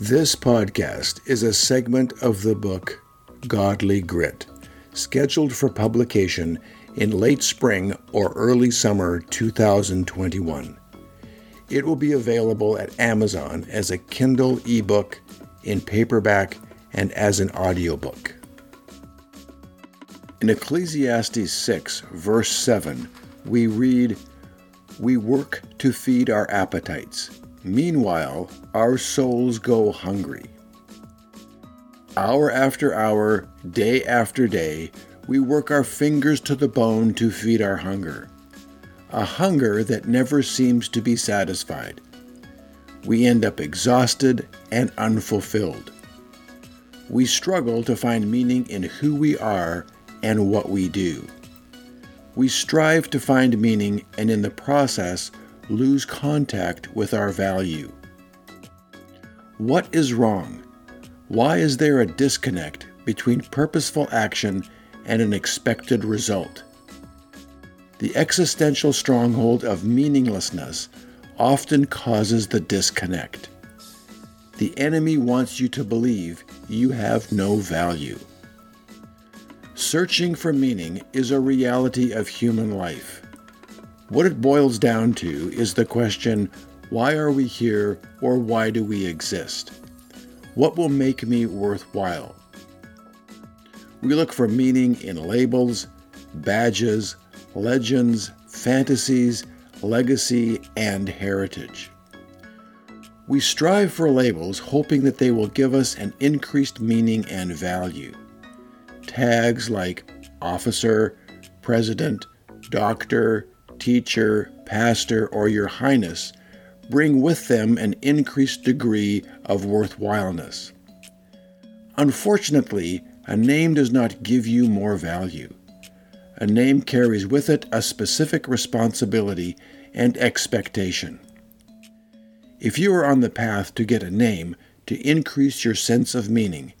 This podcast is a segment of the book Godly Grit, scheduled for publication in late spring or early summer 2021. It will be available at Amazon as a Kindle ebook, in paperback, and as an audiobook. In Ecclesiastes 6, verse 7, we read, We work to feed our appetites. Meanwhile, our souls go hungry. Hour after hour, day after day, we work our fingers to the bone to feed our hunger. A hunger that never seems to be satisfied. We end up exhausted and unfulfilled. We struggle to find meaning in who we are and what we do. We strive to find meaning and in the process lose contact with our value. What is wrong? Why is there a disconnect between purposeful action and an expected result? The existential stronghold of meaninglessness often causes the disconnect. The enemy wants you to believe you have no value. Searching for meaning is a reality of human life. What it boils down to is the question why are we here or why do we exist? What will make me worthwhile? We look for meaning in labels, badges, legends, fantasies, legacy, and heritage. We strive for labels hoping that they will give us an increased meaning and value. Tags like officer, president, doctor, teacher, pastor, or your highness bring with them an increased degree of worthwhileness. Unfortunately, a name does not give you more value. A name carries with it a specific responsibility and expectation. If you are on the path to get a name to increase your sense of meaning,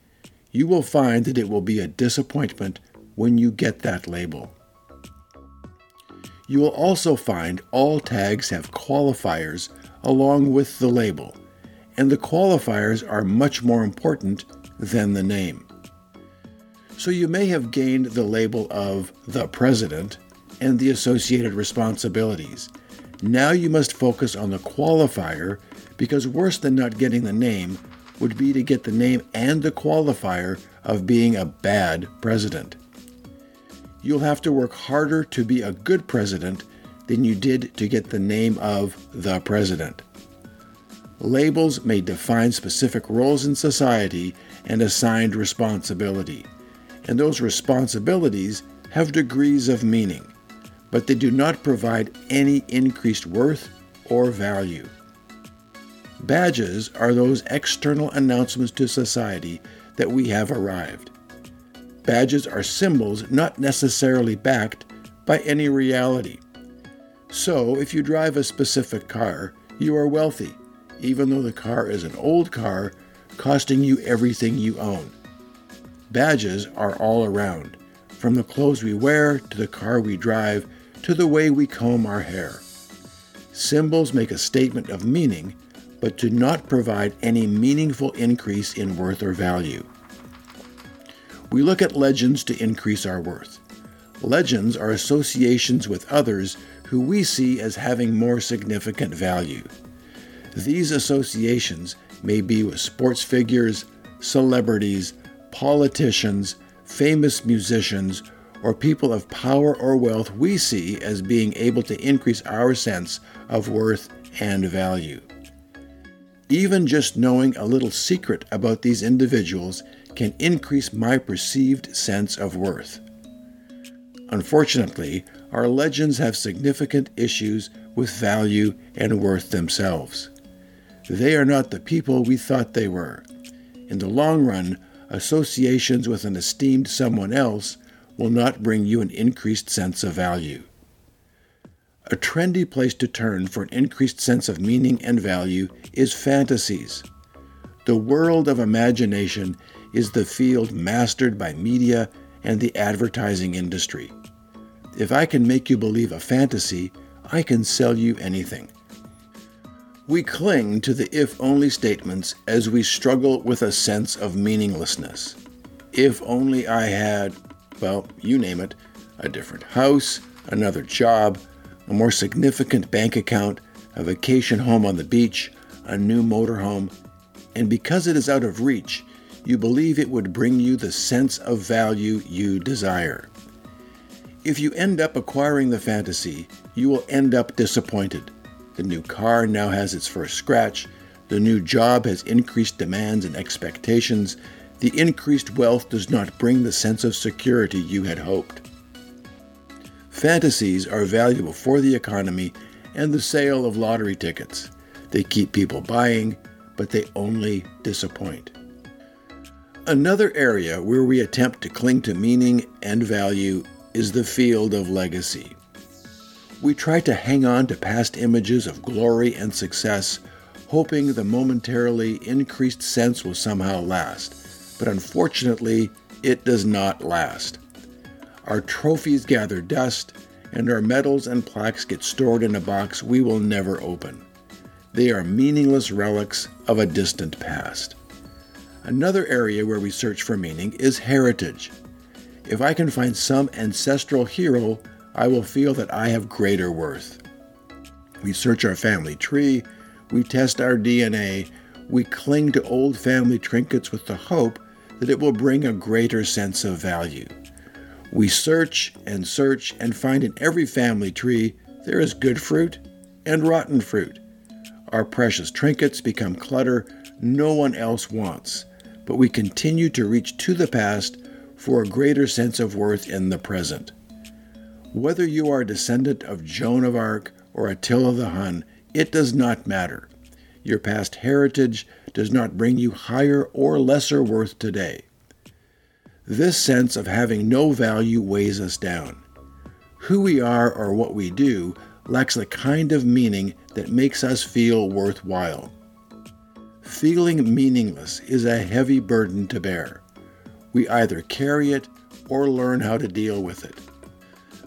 you will find that it will be a disappointment when you get that label. You will also find all tags have qualifiers along with the label, and the qualifiers are much more important than the name. So you may have gained the label of the President and the associated responsibilities. Now you must focus on the qualifier because worse than not getting the name would be to get the name and the qualifier of being a bad president you'll have to work harder to be a good president than you did to get the name of the president. Labels may define specific roles in society and assigned responsibility, and those responsibilities have degrees of meaning, but they do not provide any increased worth or value. Badges are those external announcements to society that we have arrived. Badges are symbols not necessarily backed by any reality. So, if you drive a specific car, you are wealthy, even though the car is an old car costing you everything you own. Badges are all around, from the clothes we wear to the car we drive to the way we comb our hair. Symbols make a statement of meaning, but do not provide any meaningful increase in worth or value. We look at legends to increase our worth. Legends are associations with others who we see as having more significant value. These associations may be with sports figures, celebrities, politicians, famous musicians, or people of power or wealth we see as being able to increase our sense of worth and value. Even just knowing a little secret about these individuals can increase my perceived sense of worth. Unfortunately, our legends have significant issues with value and worth themselves. They are not the people we thought they were. In the long run, associations with an esteemed someone else will not bring you an increased sense of value. A trendy place to turn for an increased sense of meaning and value is fantasies. The world of imagination is the field mastered by media and the advertising industry. If I can make you believe a fantasy, I can sell you anything. We cling to the if only statements as we struggle with a sense of meaninglessness. If only I had, well, you name it, a different house, another job, a more significant bank account, a vacation home on the beach, a new motorhome, and because it is out of reach, you believe it would bring you the sense of value you desire. If you end up acquiring the fantasy, you will end up disappointed. The new car now has its first scratch, the new job has increased demands and expectations, the increased wealth does not bring the sense of security you had hoped. Fantasies are valuable for the economy and the sale of lottery tickets. They keep people buying, but they only disappoint. Another area where we attempt to cling to meaning and value is the field of legacy. We try to hang on to past images of glory and success, hoping the momentarily increased sense will somehow last. But unfortunately, it does not last. Our trophies gather dust, and our medals and plaques get stored in a box we will never open. They are meaningless relics of a distant past. Another area where we search for meaning is heritage. If I can find some ancestral hero, I will feel that I have greater worth. We search our family tree, we test our DNA, we cling to old family trinkets with the hope that it will bring a greater sense of value. We search and search and find in every family tree there is good fruit and rotten fruit. Our precious trinkets become clutter no one else wants, but we continue to reach to the past for a greater sense of worth in the present. Whether you are a descendant of Joan of Arc or Attila the Hun, it does not matter. Your past heritage does not bring you higher or lesser worth today. This sense of having no value weighs us down. Who we are or what we do lacks the kind of meaning that makes us feel worthwhile. Feeling meaningless is a heavy burden to bear. We either carry it or learn how to deal with it.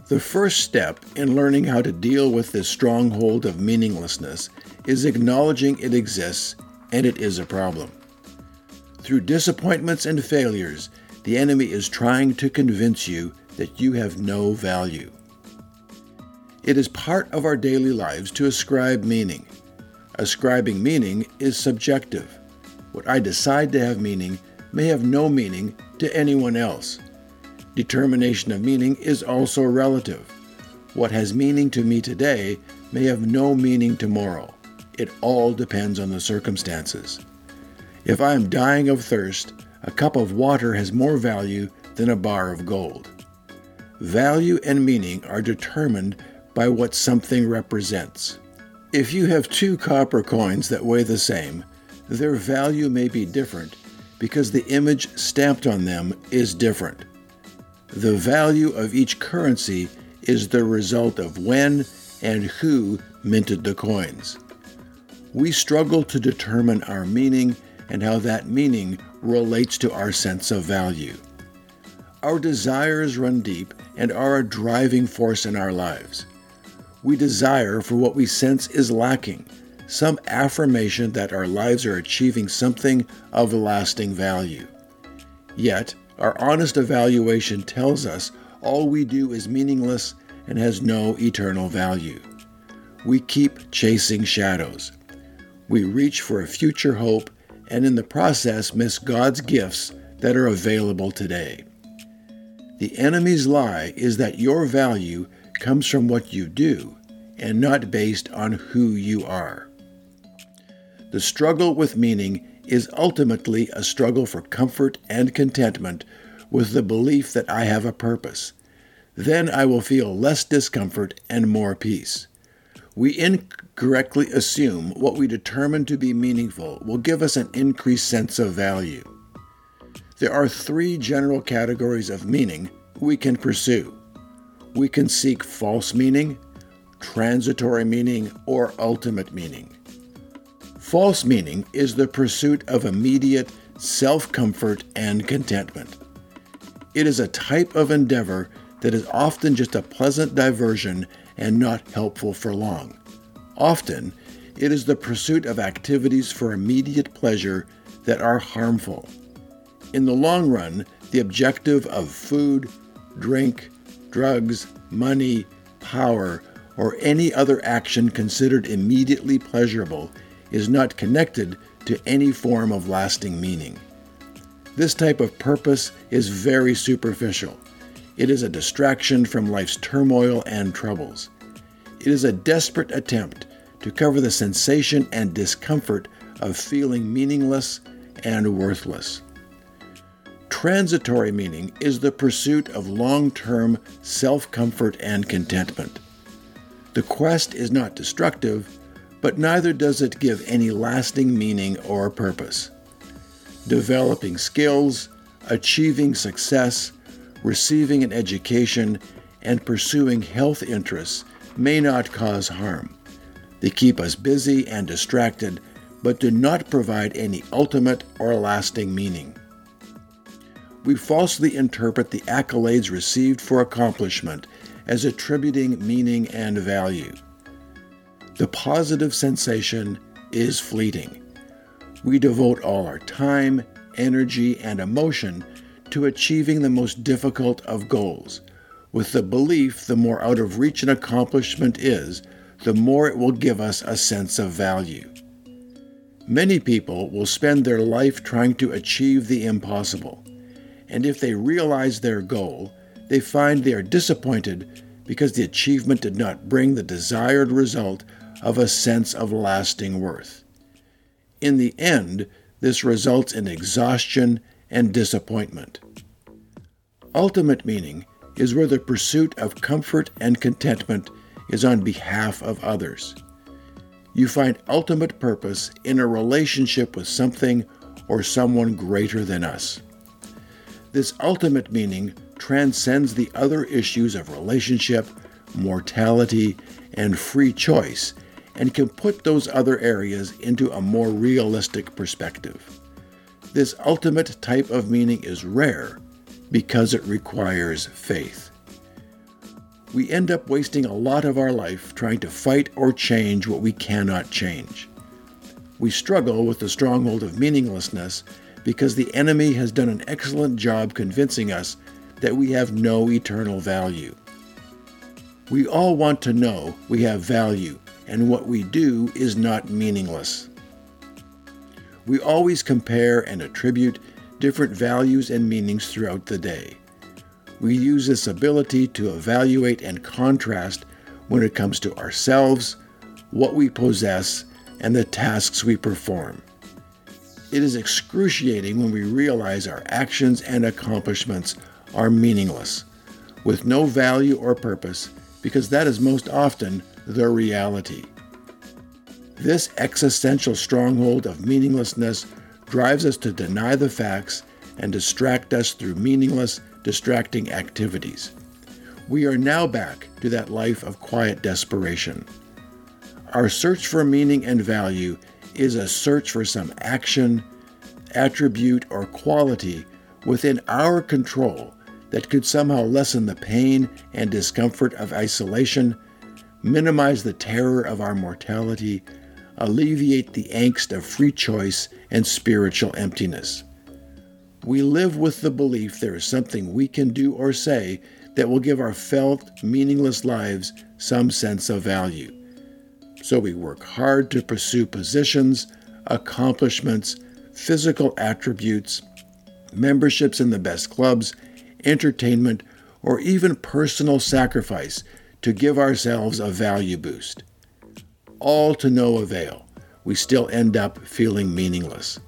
The first step in learning how to deal with this stronghold of meaninglessness is acknowledging it exists and it is a problem. Through disappointments and failures, the enemy is trying to convince you that you have no value. It is part of our daily lives to ascribe meaning. Ascribing meaning is subjective. What I decide to have meaning may have no meaning to anyone else. Determination of meaning is also relative. What has meaning to me today may have no meaning tomorrow. It all depends on the circumstances. If I am dying of thirst, a cup of water has more value than a bar of gold. Value and meaning are determined by what something represents. If you have two copper coins that weigh the same, their value may be different because the image stamped on them is different. The value of each currency is the result of when and who minted the coins. We struggle to determine our meaning and how that meaning relates to our sense of value. Our desires run deep and are a driving force in our lives we desire for what we sense is lacking some affirmation that our lives are achieving something of lasting value. Yet, our honest evaluation tells us all we do is meaningless and has no eternal value. We keep chasing shadows. We reach for a future hope and in the process miss God's gifts that are available today. The enemy's lie is that your value comes from what you do and not based on who you are. The struggle with meaning is ultimately a struggle for comfort and contentment with the belief that I have a purpose. Then I will feel less discomfort and more peace. We incorrectly assume what we determine to be meaningful will give us an increased sense of value. There are three general categories of meaning we can pursue. We can seek false meaning, transitory meaning, or ultimate meaning. False meaning is the pursuit of immediate self comfort and contentment. It is a type of endeavor that is often just a pleasant diversion and not helpful for long. Often, it is the pursuit of activities for immediate pleasure that are harmful. In the long run, the objective of food, drink, drugs, money, power, or any other action considered immediately pleasurable is not connected to any form of lasting meaning. This type of purpose is very superficial. It is a distraction from life's turmoil and troubles. It is a desperate attempt to cover the sensation and discomfort of feeling meaningless and worthless. Transitory meaning is the pursuit of long term self comfort and contentment. The quest is not destructive, but neither does it give any lasting meaning or purpose. Developing skills, achieving success, receiving an education, and pursuing health interests may not cause harm. They keep us busy and distracted, but do not provide any ultimate or lasting meaning we falsely interpret the accolades received for accomplishment as attributing meaning and value. The positive sensation is fleeting. We devote all our time, energy, and emotion to achieving the most difficult of goals, with the belief the more out of reach an accomplishment is, the more it will give us a sense of value. Many people will spend their life trying to achieve the impossible and if they realize their goal, they find they are disappointed because the achievement did not bring the desired result of a sense of lasting worth. In the end, this results in exhaustion and disappointment. Ultimate meaning is where the pursuit of comfort and contentment is on behalf of others. You find ultimate purpose in a relationship with something or someone greater than us. This ultimate meaning transcends the other issues of relationship, mortality, and free choice, and can put those other areas into a more realistic perspective. This ultimate type of meaning is rare because it requires faith. We end up wasting a lot of our life trying to fight or change what we cannot change. We struggle with the stronghold of meaninglessness because the enemy has done an excellent job convincing us that we have no eternal value. We all want to know we have value and what we do is not meaningless. We always compare and attribute different values and meanings throughout the day. We use this ability to evaluate and contrast when it comes to ourselves, what we possess, and the tasks we perform. It is excruciating when we realize our actions and accomplishments are meaningless, with no value or purpose, because that is most often the reality. This existential stronghold of meaninglessness drives us to deny the facts and distract us through meaningless, distracting activities. We are now back to that life of quiet desperation. Our search for meaning and value is a search for some action, attribute, or quality within our control that could somehow lessen the pain and discomfort of isolation, minimize the terror of our mortality, alleviate the angst of free choice and spiritual emptiness. We live with the belief there is something we can do or say that will give our felt, meaningless lives some sense of value. So we work hard to pursue positions, accomplishments, physical attributes, memberships in the best clubs, entertainment, or even personal sacrifice to give ourselves a value boost. All to no avail. We still end up feeling meaningless.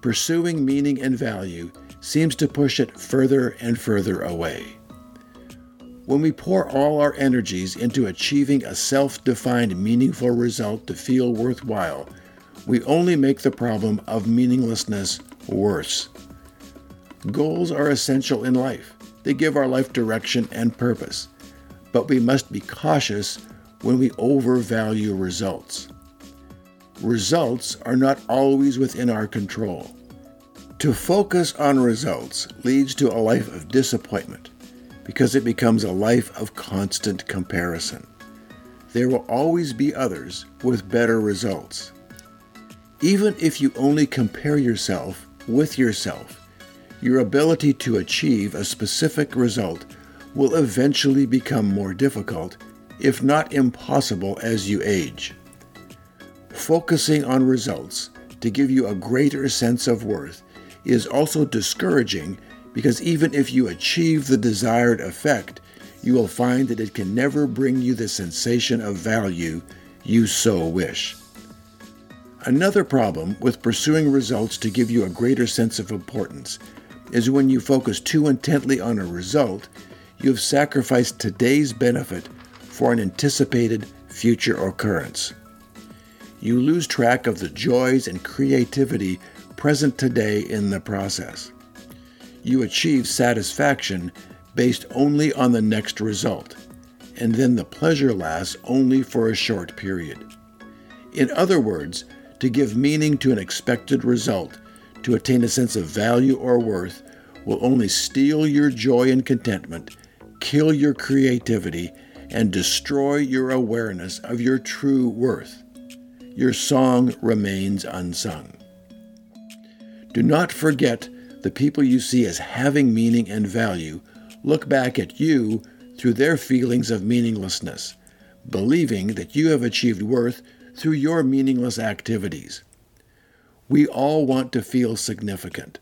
Pursuing meaning and value seems to push it further and further away. When we pour all our energies into achieving a self defined meaningful result to feel worthwhile, we only make the problem of meaninglessness worse. Goals are essential in life, they give our life direction and purpose, but we must be cautious when we overvalue results. Results are not always within our control. To focus on results leads to a life of disappointment because it becomes a life of constant comparison. there will always be others with better results. Even if you only compare yourself with yourself, your ability to achieve a specific result will eventually become more difficult, if not impossible, as you age. Focusing on results to give you a greater sense of worth is also discouraging because even if you achieve the desired effect, you will find that it can never bring you the sensation of value you so wish. Another problem with pursuing results to give you a greater sense of importance is when you focus too intently on a result, you have sacrificed today's benefit for an anticipated future occurrence. You lose track of the joys and creativity present today in the process. You achieve satisfaction based only on the next result, and then the pleasure lasts only for a short period. In other words, to give meaning to an expected result, to attain a sense of value or worth, will only steal your joy and contentment, kill your creativity, and destroy your awareness of your true worth. Your song remains unsung. Do not forget the people you see as having meaning and value look back at you through their feelings of meaninglessness, believing that you have achieved worth through your meaningless activities. We all want to feel significant,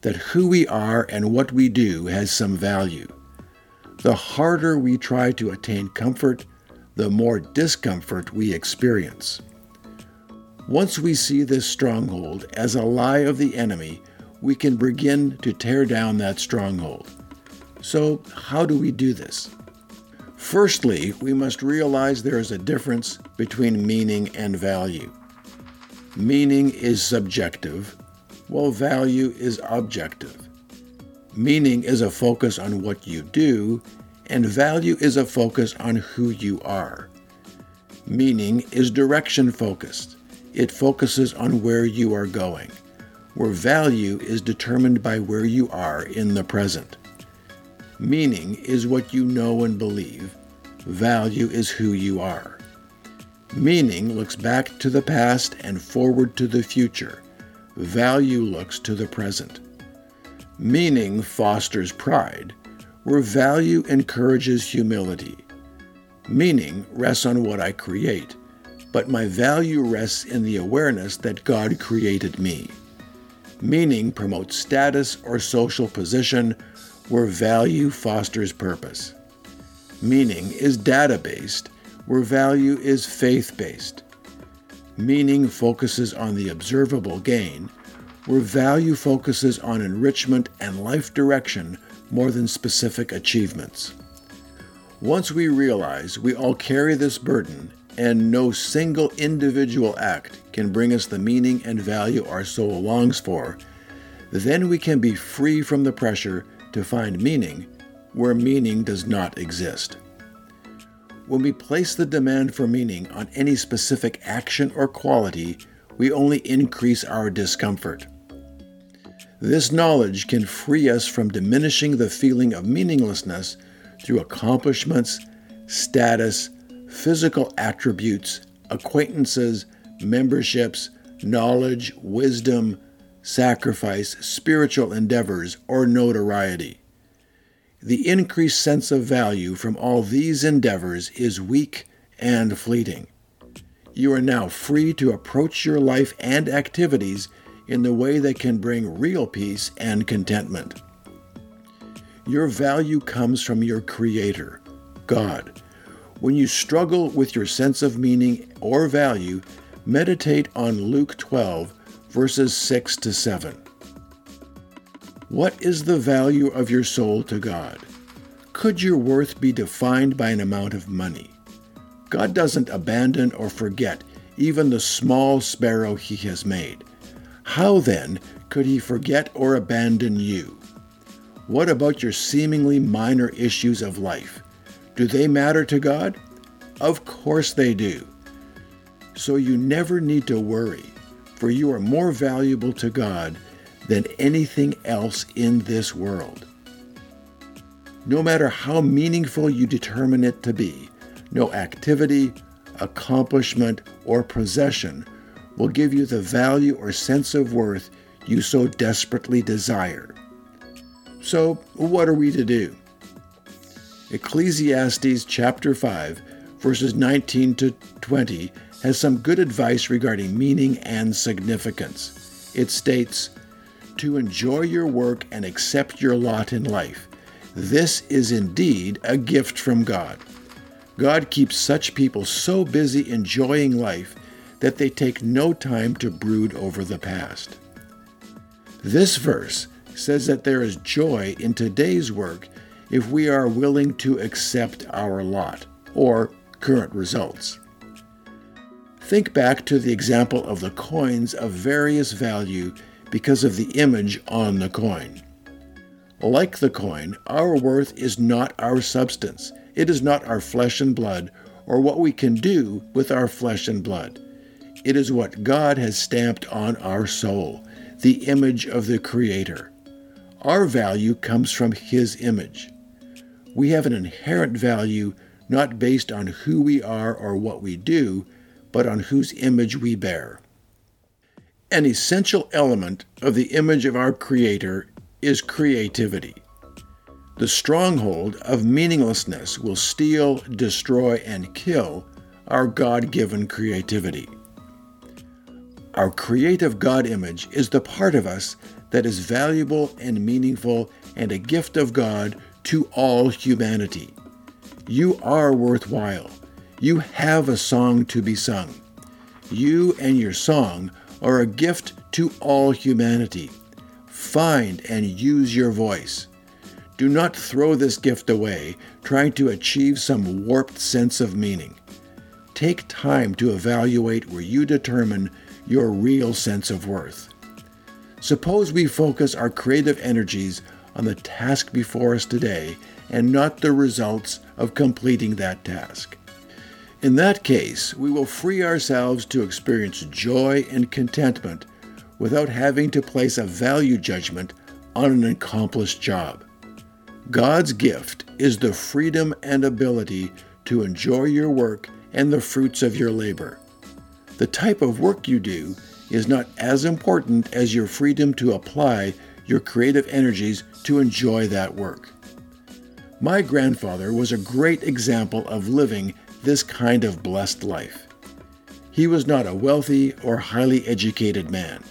that who we are and what we do has some value. The harder we try to attain comfort, the more discomfort we experience. Once we see this stronghold as a lie of the enemy, we can begin to tear down that stronghold. So, how do we do this? Firstly, we must realize there is a difference between meaning and value. Meaning is subjective, while value is objective. Meaning is a focus on what you do, and value is a focus on who you are. Meaning is direction focused, it focuses on where you are going, where value is determined by where you are in the present. Meaning is what you know and believe. Value is who you are. Meaning looks back to the past and forward to the future. Value looks to the present. Meaning fosters pride, where value encourages humility. Meaning rests on what I create, but my value rests in the awareness that God created me. Meaning promotes status or social position where value fosters purpose. Meaning is data based, where value is faith based. Meaning focuses on the observable gain, where value focuses on enrichment and life direction more than specific achievements. Once we realize we all carry this burden and no single individual act can bring us the meaning and value our soul longs for, then we can be free from the pressure to find meaning where meaning does not exist. When we place the demand for meaning on any specific action or quality, we only increase our discomfort. This knowledge can free us from diminishing the feeling of meaninglessness through accomplishments, status, physical attributes, acquaintances, memberships, knowledge, wisdom, sacrifice, spiritual endeavors, or notoriety. The increased sense of value from all these endeavors is weak and fleeting. You are now free to approach your life and activities in the way that can bring real peace and contentment. Your value comes from your Creator, God. When you struggle with your sense of meaning or value, meditate on Luke 12, verses 6 to 7. What is the value of your soul to God? Could your worth be defined by an amount of money? God doesn't abandon or forget even the small sparrow he has made. How then could he forget or abandon you? What about your seemingly minor issues of life? Do they matter to God? Of course they do. So you never need to worry for you are more valuable to God than anything else in this world. No matter how meaningful you determine it to be, no activity, accomplishment, or possession will give you the value or sense of worth you so desperately desire. So, what are we to do? Ecclesiastes chapter 5, verses 19 to 20 has some good advice regarding meaning and significance. It states, To enjoy your work and accept your lot in life. This is indeed a gift from God. God keeps such people so busy enjoying life that they take no time to brood over the past. This verse says that there is joy in today's work if we are willing to accept our lot, or current results. Think back to the example of the coins of various value because of the image on the coin. Like the coin, our worth is not our substance. It is not our flesh and blood or what we can do with our flesh and blood. It is what God has stamped on our soul, the image of the Creator. Our value comes from His image. We have an inherent value not based on who we are or what we do, but on whose image we bear. An essential element of the image of our Creator is creativity. The stronghold of meaninglessness will steal, destroy, and kill our God given creativity. Our creative God image is the part of us that is valuable and meaningful and a gift of God to all humanity. You are worthwhile. You have a song to be sung. You and your song are a gift to all humanity. Find and use your voice. Do not throw this gift away trying to achieve some warped sense of meaning. Take time to evaluate where you determine your real sense of worth. Suppose we focus our creative energies on the task before us today and not the results of completing that task. In that case, we will free ourselves to experience joy and contentment without having to place a value judgment on an accomplished job. God's gift is the freedom and ability to enjoy your work and the fruits of your labor. The type of work you do is not as important as your freedom to apply your creative energies to enjoy that work. My grandfather was a great example of living this kind of blessed life. He was not a wealthy or highly educated man.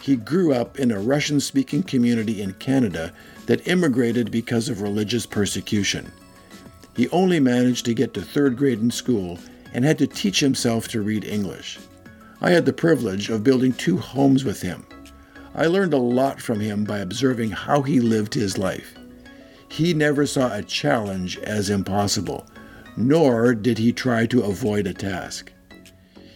He grew up in a Russian speaking community in Canada that immigrated because of religious persecution. He only managed to get to third grade in school and had to teach himself to read English. I had the privilege of building two homes with him. I learned a lot from him by observing how he lived his life. He never saw a challenge as impossible, nor did he try to avoid a task.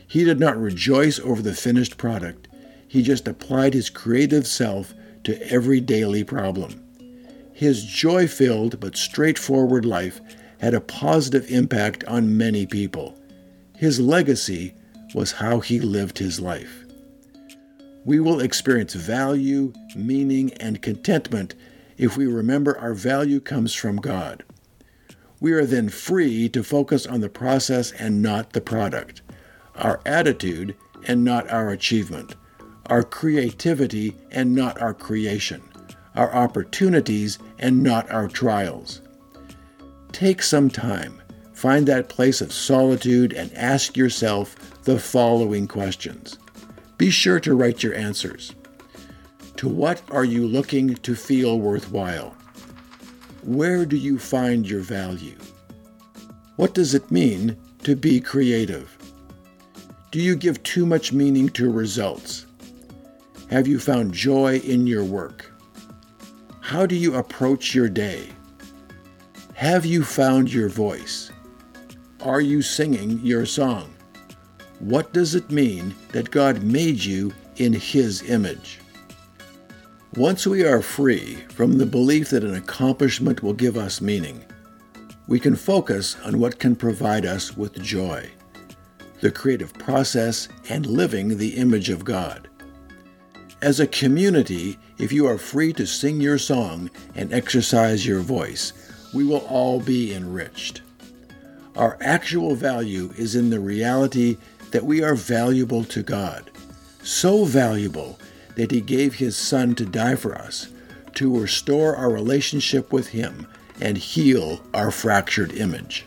He did not rejoice over the finished product, he just applied his creative self to every daily problem. His joy filled but straightforward life had a positive impact on many people. His legacy was how he lived his life. We will experience value, meaning, and contentment if we remember our value comes from God. We are then free to focus on the process and not the product, our attitude and not our achievement, our creativity and not our creation, our opportunities and not our trials. Take some time, find that place of solitude, and ask yourself the following questions. Be sure to write your answers. To what are you looking to feel worthwhile? Where do you find your value? What does it mean to be creative? Do you give too much meaning to results? Have you found joy in your work? How do you approach your day? Have you found your voice? Are you singing your song? What does it mean that God made you in His image? Once we are free from the belief that an accomplishment will give us meaning, we can focus on what can provide us with joy the creative process and living the image of God. As a community, if you are free to sing your song and exercise your voice, we will all be enriched. Our actual value is in the reality that we are valuable to God. So valuable that He gave His Son to die for us, to restore our relationship with Him and heal our fractured image.